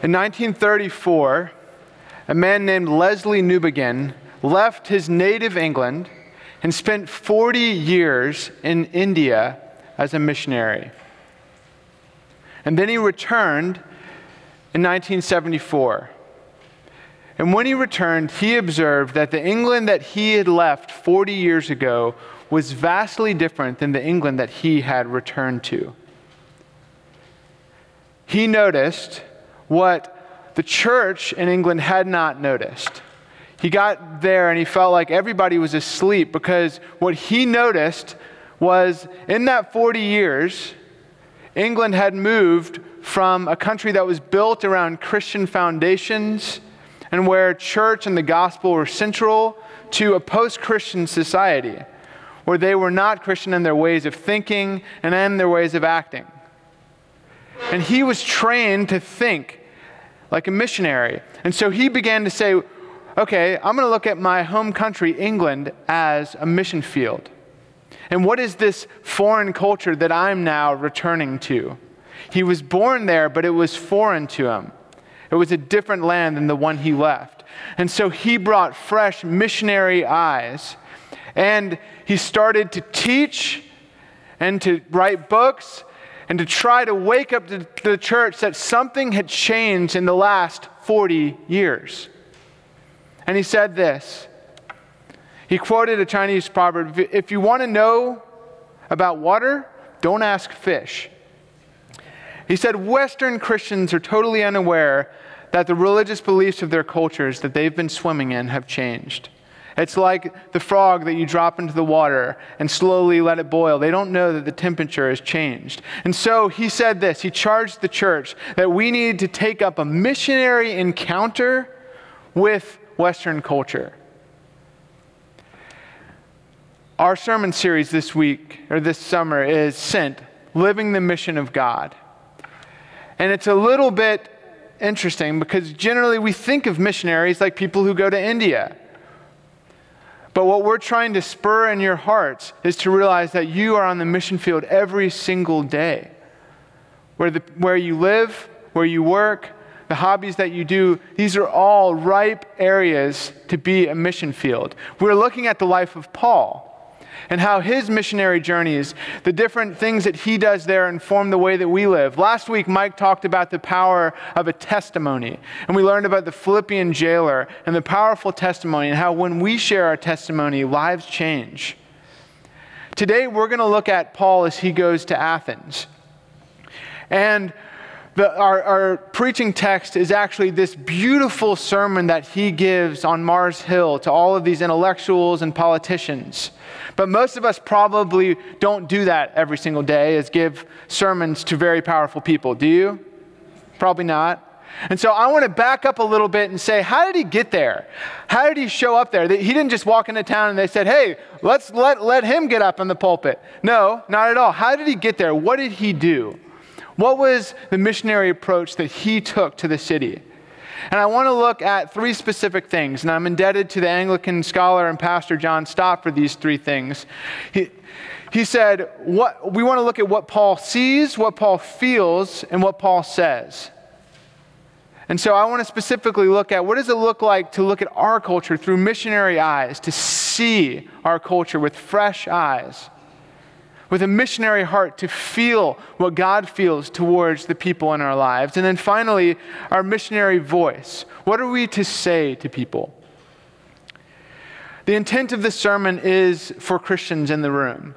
In 1934, a man named Lesslie Newbigin left his native England and spent 40 years in India as a missionary. And then he returned in 1974. And when he returned, he observed that the England that he had left 40 years ago was vastly different than the England that he had returned to. He noticed what the church in England had not noticed. He got there and he felt like everybody was asleep because what he noticed was in that 40 years, England had moved from a country that was built around Christian foundations and where church and the gospel were central to a post Christian society where they were not Christian in their ways of thinking and in their ways of acting. And he was trained to think like a missionary. And so he began to say, okay, I'm going to look at my home country, England, as a mission field. And what is this foreign culture that I'm now returning to? He was born there, but it was foreign to him. It was a different land than the one he left. And so he brought fresh missionary eyes. And he started to teach and to write books and to try to wake up to the church that something had changed in the last 40 years. And he said this. He quoted a Chinese proverb If you want to know about water, don't ask fish. He said Western Christians are totally unaware that the religious beliefs of their cultures that they've been swimming in have changed. It's like the frog that you drop into the water and slowly let it boil. They don't know that the temperature has changed. And so he said this he charged the church that we needed to take up a missionary encounter with Western culture. Our sermon series this week, or this summer, is Sent Living the Mission of God. And it's a little bit interesting because generally we think of missionaries like people who go to India. But what we're trying to spur in your hearts is to realize that you are on the mission field every single day. Where, the, where you live, where you work, the hobbies that you do, these are all ripe areas to be a mission field. We're looking at the life of Paul and how his missionary journeys, the different things that he does there, inform the way that we live. Last week, Mike talked about the power of a testimony, and we learned about the Philippian jailer and the powerful testimony, and how when we share our testimony, lives change. Today, we're going to look at Paul as he goes to Athens. And the, our, our, preaching text is actually this beautiful sermon that he gives on Mars Hill to all of these intellectuals and politicians. But most of us probably don't do that every single day, is give sermons to very powerful people. Do you? Probably not. And so I want to back up a little bit and say, how did he get there? How did he show up there? He didn't just walk into town and they said, hey, let's let, let him get up in the pulpit. No, not at all. How did he get there? What did he do? What was the missionary approach that he took to the city? And I want to look at three specific things, and I'm indebted to the Anglican scholar and pastor John Stott for these three things. He, he said, what, We want to look at what Paul sees, what Paul feels, and what Paul says. And so I want to specifically look at what does it look like to look at our culture through missionary eyes, to see our culture with fresh eyes with a missionary heart to feel what God feels towards the people in our lives. And then finally, our missionary voice. What are we to say to people? The intent of this sermon is for Christians in the room.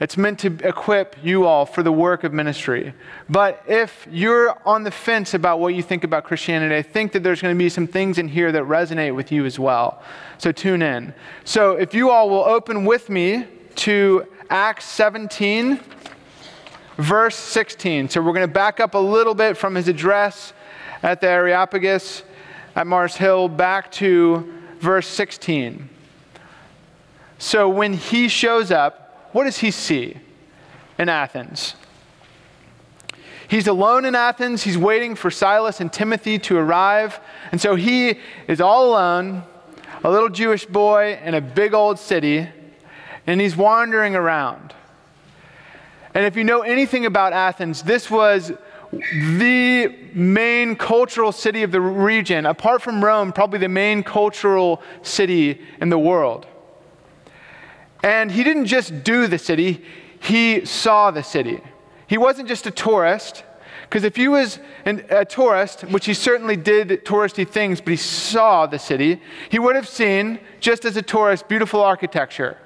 It's meant to equip you all for the work of ministry. But if you're on the fence about what you think about Christianity, I think that there's going to be some things in here that resonate with you as well. So tune in. So if you all will open with me to Acts 17, verse 16. So we're going to back up a little bit from his address at the Areopagus at Mars Hill back to verse 16. So when he shows up, what does he see in Athens? He's alone in Athens. He's waiting for Silas and Timothy to arrive. And so he is all alone, a little Jewish boy in a big old city and he's wandering around. And if you know anything about Athens, this was the main cultural city of the region, apart from Rome, probably the main cultural city in the world. And he didn't just do the city, he saw the city. He wasn't just a tourist, because if he was an, a tourist, which he certainly did touristy things, but he saw the city, he would have seen, just as a tourist, beautiful architecture.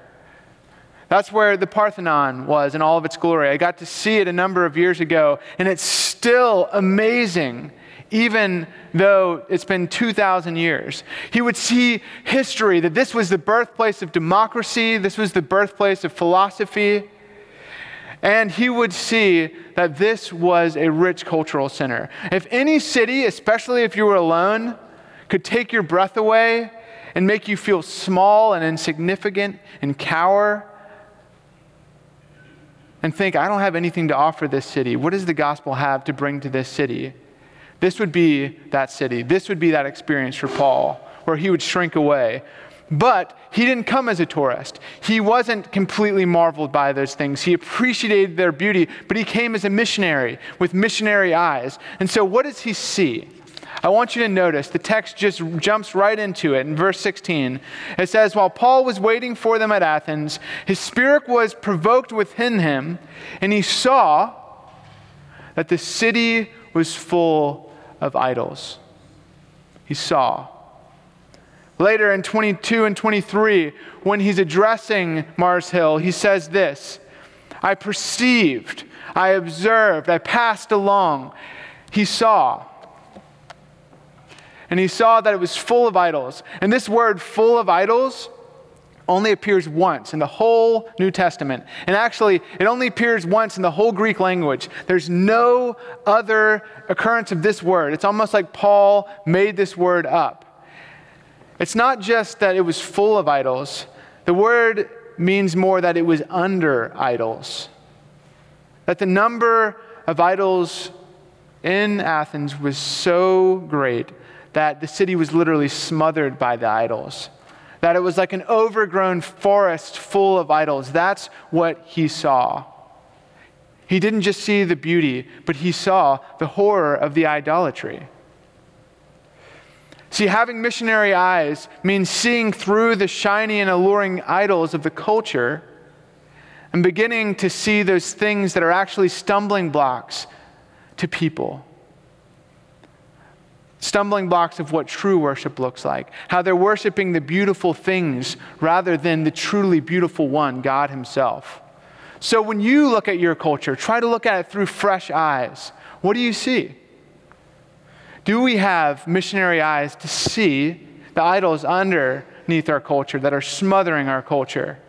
That's where the Parthenon was in all of its glory. I got to see it a number of years ago, and it's still amazing, even though it's been 2,000 years. He would see history, that this was the birthplace of democracy, this was the birthplace of philosophy. And he would see that this was a rich cultural center. If any city, especially if you were alone, could take your breath away and make you feel small and insignificant and cower, and think, I don't have anything to offer this city. What does the gospel have to bring to this city? This would be that city. This would be that experience for Paul, where he would shrink away but he didn't come as a tourist. He wasn't completely marveled by those things. He appreciated their beauty, but he came as a missionary with missionary eyes. And so, what does he see? I want you to notice the text just jumps right into it in verse 16. It says, While Paul was waiting for them at Athens, his spirit was provoked within him, and he saw that the city was full of idols. He saw. Later in 22 and 23, when he's addressing Mars Hill, he says this I perceived, I observed, I passed along. He saw. And he saw that it was full of idols. And this word, full of idols, only appears once in the whole New Testament. And actually, it only appears once in the whole Greek language. There's no other occurrence of this word. It's almost like Paul made this word up. It's not just that it was full of idols, the word means more that it was under idols. That the number of idols in Athens was so great that the city was literally smothered by the idols. That it was like an overgrown forest full of idols. That's what he saw. He didn't just see the beauty, but he saw the horror of the idolatry. See, having missionary eyes means seeing through the shiny and alluring idols of the culture and beginning to see those things that are actually stumbling blocks to people. Stumbling blocks of what true worship looks like, how they're worshiping the beautiful things rather than the truly beautiful one, God Himself. So when you look at your culture, try to look at it through fresh eyes. What do you see? Do we have missionary eyes to see the idols underneath our culture that are smothering our culture?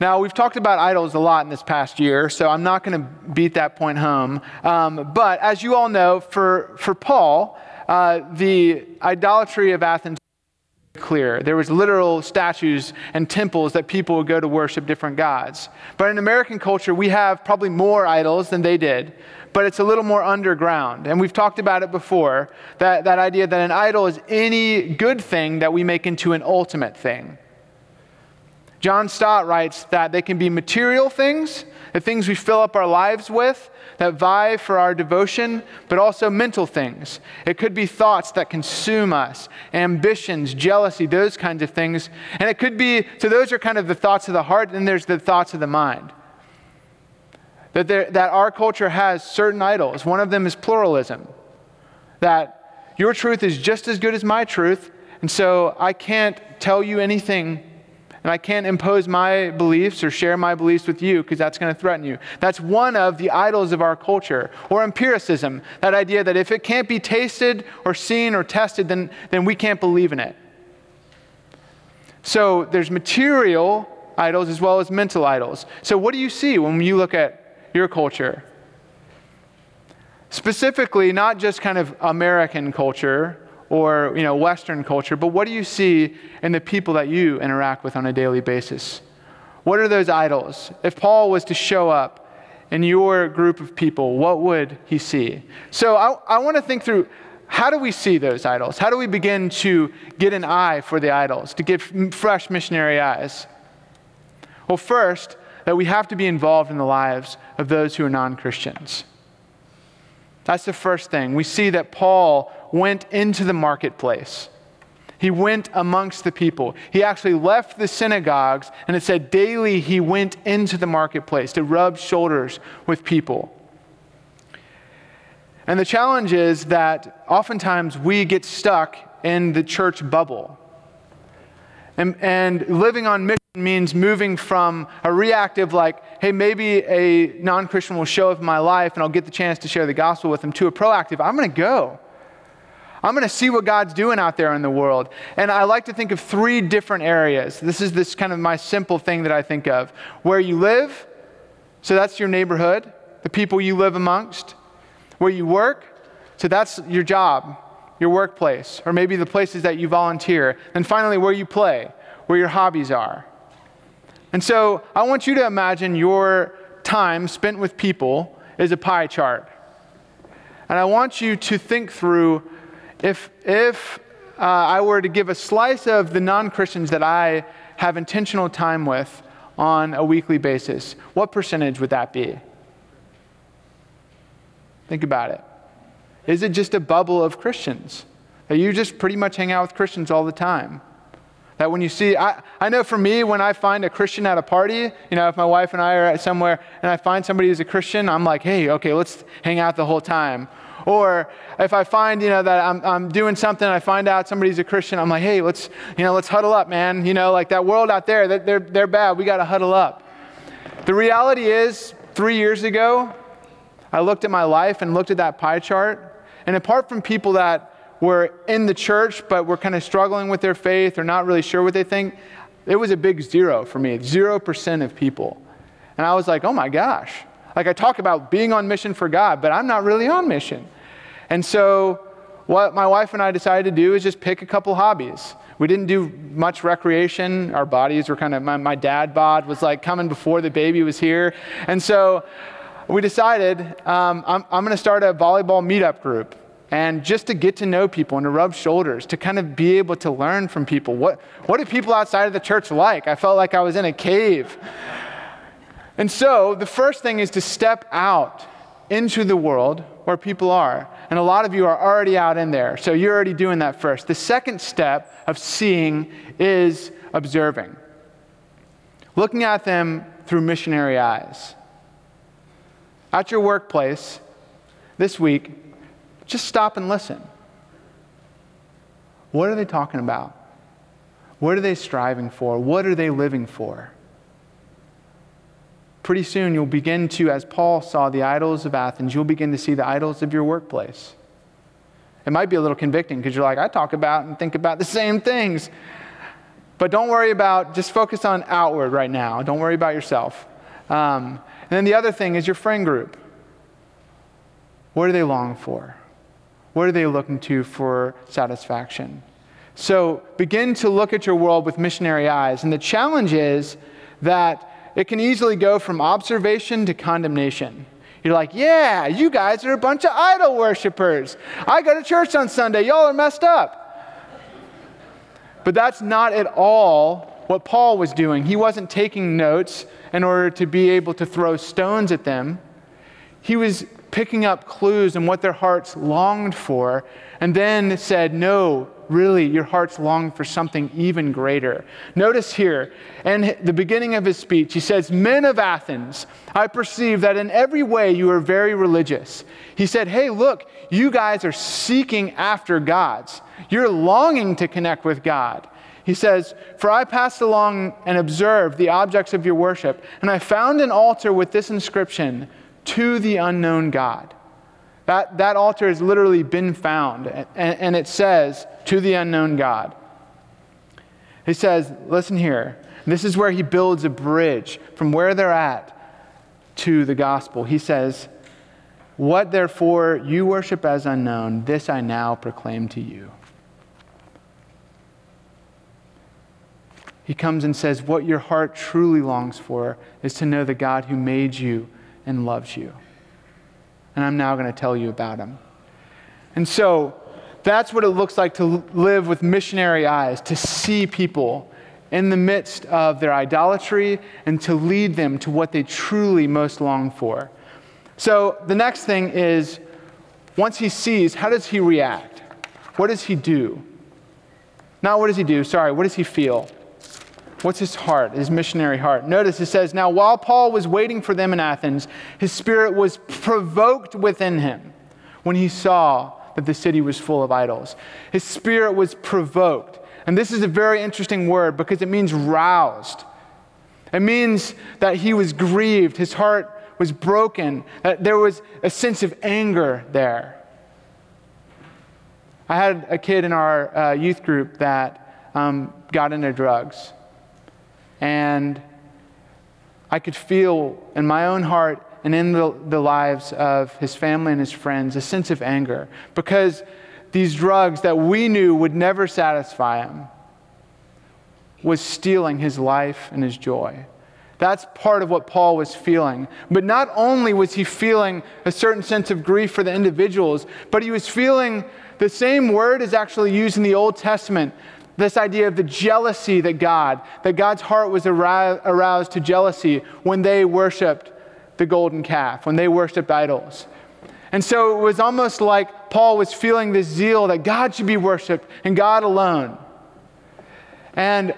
Now, we've talked about idols a lot in this past year, so I'm not going to beat that point home. Um, but as you all know, for, for Paul, uh, the idolatry of Athens clear. There was literal statues and temples that people would go to worship different gods. But in American culture, we have probably more idols than they did but it's a little more underground. And we've talked about it before that, that idea that an idol is any good thing that we make into an ultimate thing. John Stott writes that they can be material things, the things we fill up our lives with, that vie for our devotion, but also mental things. It could be thoughts that consume us, ambitions, jealousy, those kinds of things. And it could be, so those are kind of the thoughts of the heart, and there's the thoughts of the mind. That, there, that our culture has certain idols. One of them is pluralism. That your truth is just as good as my truth, and so I can't tell you anything and I can't impose my beliefs or share my beliefs with you because that's going to threaten you. That's one of the idols of our culture. Or empiricism, that idea that if it can't be tasted or seen or tested, then, then we can't believe in it. So there's material idols as well as mental idols. So what do you see when you look at your culture. Specifically, not just kind of American culture or you know, Western culture, but what do you see in the people that you interact with on a daily basis? What are those idols? If Paul was to show up in your group of people, what would he see? So I, I want to think through how do we see those idols? How do we begin to get an eye for the idols, to get fresh missionary eyes? Well, first, that we have to be involved in the lives of those who are non Christians. That's the first thing. We see that Paul went into the marketplace. He went amongst the people. He actually left the synagogues, and it said daily he went into the marketplace to rub shoulders with people. And the challenge is that oftentimes we get stuck in the church bubble. And, and living on mission means moving from a reactive, like, hey, maybe a non Christian will show up in my life and I'll get the chance to share the gospel with them, to a proactive, I'm going to go. I'm going to see what God's doing out there in the world. And I like to think of three different areas. This is this kind of my simple thing that I think of where you live, so that's your neighborhood, the people you live amongst, where you work, so that's your job, your workplace, or maybe the places that you volunteer. And finally, where you play, where your hobbies are. And so I want you to imagine your time spent with people is a pie chart. And I want you to think through if, if uh, I were to give a slice of the non Christians that I have intentional time with on a weekly basis, what percentage would that be? Think about it. Is it just a bubble of Christians? That you just pretty much hang out with Christians all the time? That when you see, I, I know for me, when I find a Christian at a party, you know, if my wife and I are at somewhere and I find somebody who's a Christian, I'm like, hey, okay, let's hang out the whole time. Or if I find, you know, that I'm, I'm doing something, I find out somebody's a Christian, I'm like, hey, let's, you know, let's huddle up, man. You know, like that world out there, they're, they're bad. We got to huddle up. The reality is, three years ago, I looked at my life and looked at that pie chart. And apart from people that were in the church but were kind of struggling with their faith or not really sure what they think, it was a big zero for me 0% of people. And I was like, oh my gosh. Like I talk about being on mission for God, but I'm not really on mission. And so what my wife and I decided to do is just pick a couple hobbies. We didn't do much recreation. Our bodies were kind of, my, my dad bod was like coming before the baby was here. And so we decided um, I'm, I'm going to start a volleyball meetup group. And just to get to know people and to rub shoulders, to kind of be able to learn from people. What, what do people outside of the church like? I felt like I was in a cave. And so the first thing is to step out into the world where people are. And a lot of you are already out in there, so you're already doing that first. The second step of seeing is observing, looking at them through missionary eyes. At your workplace this week, just stop and listen. What are they talking about? What are they striving for? What are they living for? Pretty soon, you'll begin to, as Paul saw the idols of Athens, you'll begin to see the idols of your workplace. It might be a little convicting because you're like, I talk about and think about the same things. But don't worry about, just focus on outward right now. Don't worry about yourself. Um, and then the other thing is your friend group. What do they long for? What are they looking to for satisfaction? So begin to look at your world with missionary eyes. And the challenge is that it can easily go from observation to condemnation. You're like, yeah, you guys are a bunch of idol worshippers. I go to church on Sunday. Y'all are messed up. But that's not at all what Paul was doing. He wasn't taking notes in order to be able to throw stones at them. He was picking up clues and what their hearts longed for, and then said, No, really, your hearts long for something even greater. Notice here, in the beginning of his speech, he says, Men of Athens, I perceive that in every way you are very religious. He said, Hey, look, you guys are seeking after gods. You're longing to connect with God. He says, For I passed along and observed the objects of your worship, and I found an altar with this inscription to the unknown God. That, that altar has literally been found, and, and it says, to the unknown God. He says, listen here. This is where he builds a bridge from where they're at to the gospel. He says, What therefore you worship as unknown, this I now proclaim to you. He comes and says, What your heart truly longs for is to know the God who made you and loves you. And I'm now going to tell you about him. And so that's what it looks like to live with missionary eyes, to see people in the midst of their idolatry and to lead them to what they truly most long for. So the next thing is once he sees, how does he react? What does he do? Not what does he do, sorry, what does he feel? What's his heart, his missionary heart? Notice it says, Now while Paul was waiting for them in Athens, his spirit was provoked within him when he saw that the city was full of idols. His spirit was provoked. And this is a very interesting word because it means roused. It means that he was grieved, his heart was broken, that there was a sense of anger there. I had a kid in our uh, youth group that um, got into drugs. And I could feel in my own heart and in the, the lives of his family and his friends a sense of anger because these drugs that we knew would never satisfy him was stealing his life and his joy. That's part of what Paul was feeling. But not only was he feeling a certain sense of grief for the individuals, but he was feeling the same word is actually used in the Old Testament this idea of the jealousy that God, that God's heart was aroused to jealousy when they worshiped the golden calf, when they worshiped idols. And so it was almost like Paul was feeling this zeal that God should be worshiped and God alone. And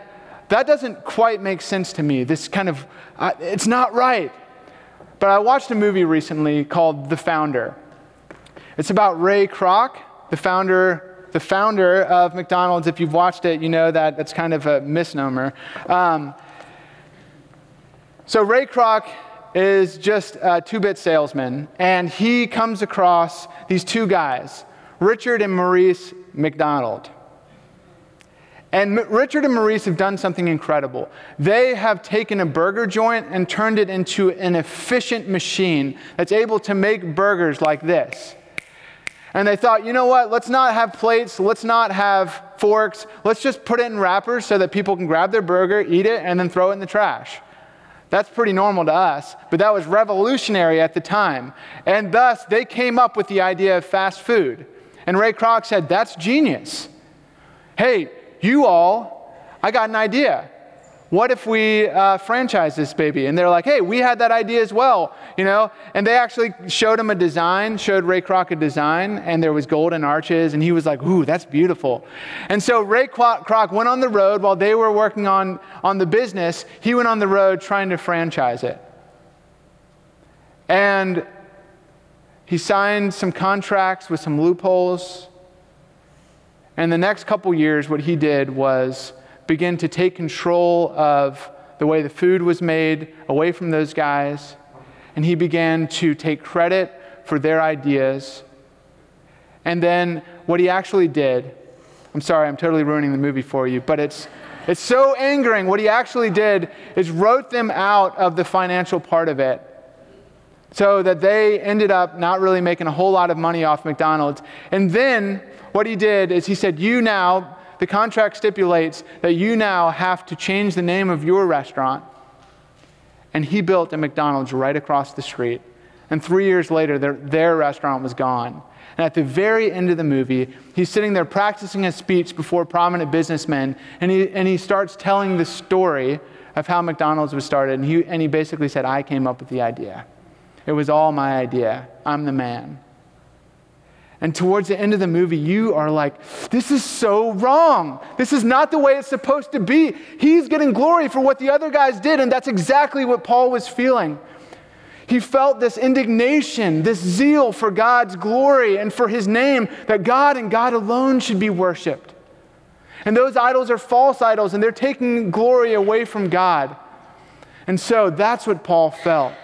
that doesn't quite make sense to me. This kind of, uh, it's not right. But I watched a movie recently called The Founder. It's about Ray Kroc, the founder the founder of McDonald's. If you've watched it, you know that that's kind of a misnomer. Um, so Ray Kroc is just a two bit salesman, and he comes across these two guys, Richard and Maurice McDonald. And Richard and Maurice have done something incredible. They have taken a burger joint and turned it into an efficient machine that's able to make burgers like this. And they thought, you know what? Let's not have plates. Let's not have forks. Let's just put it in wrappers so that people can grab their burger, eat it, and then throw it in the trash. That's pretty normal to us, but that was revolutionary at the time. And thus, they came up with the idea of fast food. And Ray Kroc said, That's genius. Hey, you all, I got an idea what if we uh, franchise this baby? And they're like, hey, we had that idea as well, you know? And they actually showed him a design, showed Ray Kroc a design, and there was golden arches, and he was like, ooh, that's beautiful. And so Ray Kroc went on the road while they were working on, on the business. He went on the road trying to franchise it. And he signed some contracts with some loopholes. And the next couple years, what he did was begin to take control of the way the food was made away from those guys. And he began to take credit for their ideas. And then what he actually did, I'm sorry, I'm totally ruining the movie for you, but it's, it's so angering. What he actually did is wrote them out of the financial part of it so that they ended up not really making a whole lot of money off McDonald's. And then what he did is he said, You now, the contract stipulates that you now have to change the name of your restaurant. And he built a McDonald's right across the street. And three years later, their, their restaurant was gone. And at the very end of the movie, he's sitting there practicing his speech before prominent businessmen, and he, and he starts telling the story of how McDonald's was started. And he, and he basically said, I came up with the idea. It was all my idea. I'm the man. And towards the end of the movie, you are like, this is so wrong. This is not the way it's supposed to be. He's getting glory for what the other guys did, and that's exactly what Paul was feeling. He felt this indignation, this zeal for God's glory and for his name, that God and God alone should be worshiped. And those idols are false idols, and they're taking glory away from God. And so that's what Paul felt.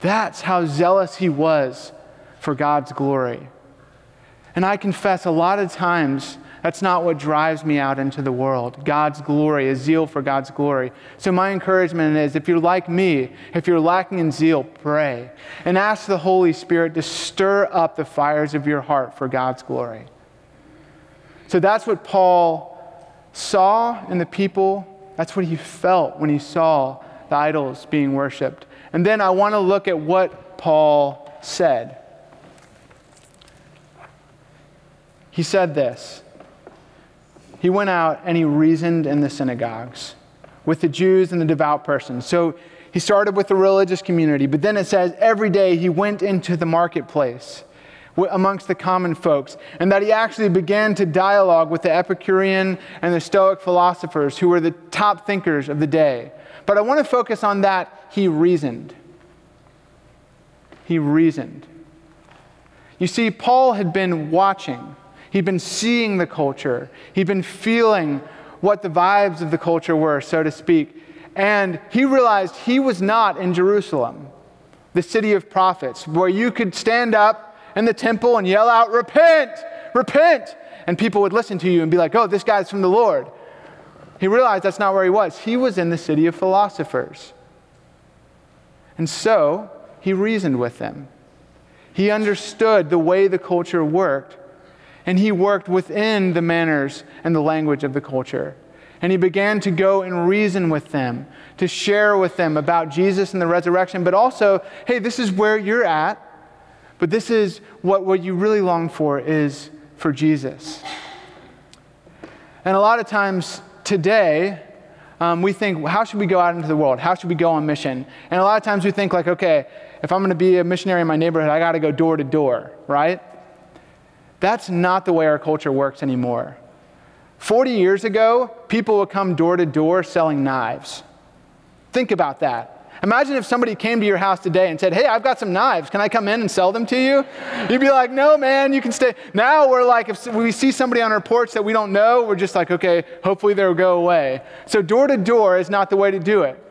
That's how zealous he was for God's glory. And I confess a lot of times that's not what drives me out into the world. God's glory, a zeal for God's glory. So, my encouragement is if you're like me, if you're lacking in zeal, pray and ask the Holy Spirit to stir up the fires of your heart for God's glory. So, that's what Paul saw in the people. That's what he felt when he saw the idols being worshiped. And then I want to look at what Paul said. He said this He went out and he reasoned in the synagogues with the Jews and the devout persons. So He started with the religious community, but then it says every day he went into the marketplace amongst the common folks, and that he actually began to dialogue with the Epicurean and the Stoic philosophers who were the top thinkers of the day. But I want to focus on that he reasoned. He reasoned. You see, Paul had been watching, he'd been seeing the culture, he'd been feeling what the vibes of the culture were, so to speak. And he realized he was not in Jerusalem, the city of prophets, where you could stand up in the temple and yell out, Repent, repent. And people would listen to you and be like, Oh, this guy's from the Lord. He realized that's not where he was. He was in the city of philosophers. And so he reasoned with them. He understood the way the culture worked, and he worked within the manners and the language of the culture. And he began to go and reason with them, to share with them about Jesus and the resurrection, but also, hey, this is where you're at, but this is what, what you really long for is for Jesus. And a lot of times today, um, we think, how should we go out into the world? How should we go on mission? And a lot of times we think, like, okay, if I'm going to be a missionary in my neighborhood, I got to go door to door, right? That's not the way our culture works anymore. 40 years ago, people would come door to door selling knives. Think about that. Imagine if somebody came to your house today and said, Hey, I've got some knives. Can I come in and sell them to you? You'd be like, No, man, you can stay. Now we're like, if we see somebody on our porch that we don't know, we're just like, Okay, hopefully they'll go away. So door to door is not the way to do it.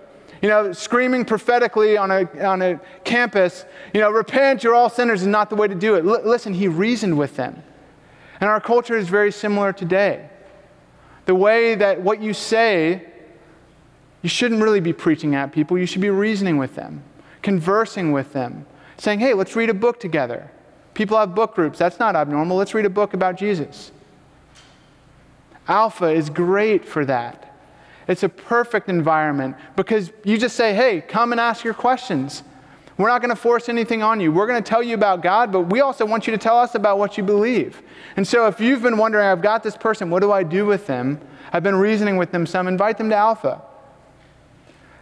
You know, screaming prophetically on a, on a campus, you know, repent, you're all sinners is not the way to do it. L- listen, he reasoned with them. And our culture is very similar today. The way that what you say, you shouldn't really be preaching at people. You should be reasoning with them, conversing with them, saying, hey, let's read a book together. People have book groups. That's not abnormal. Let's read a book about Jesus. Alpha is great for that. It's a perfect environment because you just say, hey, come and ask your questions. We're not going to force anything on you. We're going to tell you about God, but we also want you to tell us about what you believe. And so if you've been wondering, I've got this person, what do I do with them? I've been reasoning with them some, invite them to Alpha.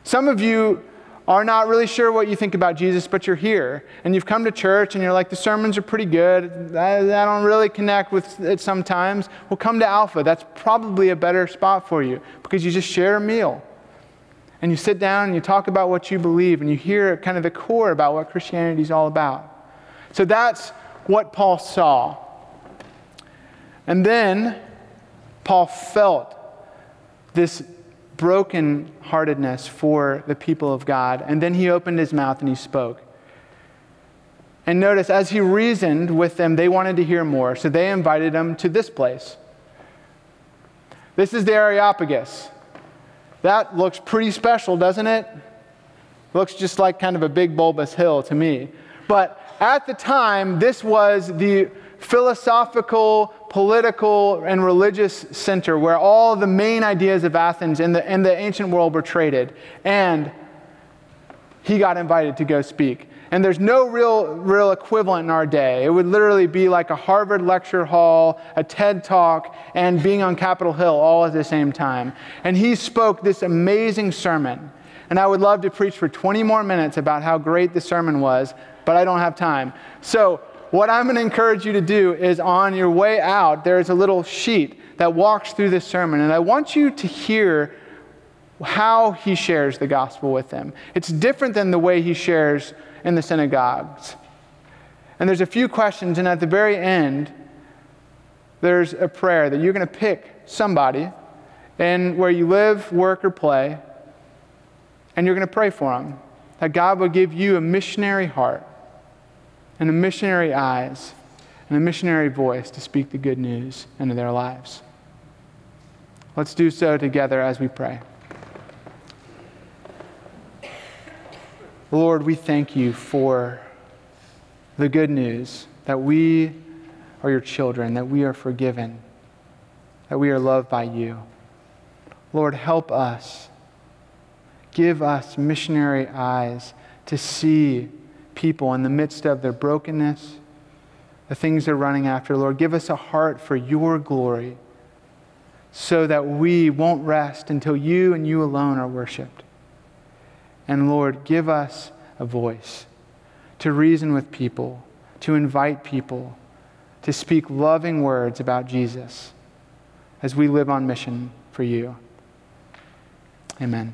Some of you are not really sure what you think about Jesus, but you're here and you've come to church and you're like, the sermons are pretty good. I, I don't really connect with it sometimes. Well, come to Alpha. That's probably a better spot for you because you just share a meal and you sit down and you talk about what you believe and you hear kind of the core about what Christianity is all about. So that's what Paul saw. And then Paul felt this brokenheartedness for the people of God. And then he opened his mouth and he spoke. And notice, as he reasoned with them, they wanted to hear more. So they invited him to this place. This is the Areopagus. That looks pretty special, doesn't it? Looks just like kind of a big bulbous hill to me. But at the time, this was the philosophical, political, and religious center where all the main ideas of Athens in the, in the ancient world were traded. And he got invited to go speak. And there's no real, real equivalent in our day. It would literally be like a Harvard lecture hall, a TED talk, and being on Capitol Hill all at the same time. And he spoke this amazing sermon. And I would love to preach for 20 more minutes about how great the sermon was, but I don't have time. So, what I'm going to encourage you to do is on your way out, there's a little sheet that walks through this sermon. And I want you to hear how he shares the gospel with them. It's different than the way he shares in the synagogues. And there's a few questions, and at the very end, there's a prayer that you're going to pick somebody and where you live, work, or play, and you're going to pray for them. That God will give you a missionary heart and a missionary eyes and a missionary voice to speak the good news into their lives. Let's do so together as we pray. Lord, we thank you for the good news that we are your children, that we are forgiven, that we are loved by you. Lord, help us. Give us missionary eyes to see people in the midst of their brokenness, the things they're running after. Lord, give us a heart for your glory so that we won't rest until you and you alone are worshiped. And Lord, give us a voice to reason with people, to invite people, to speak loving words about Jesus as we live on mission for you. Amen.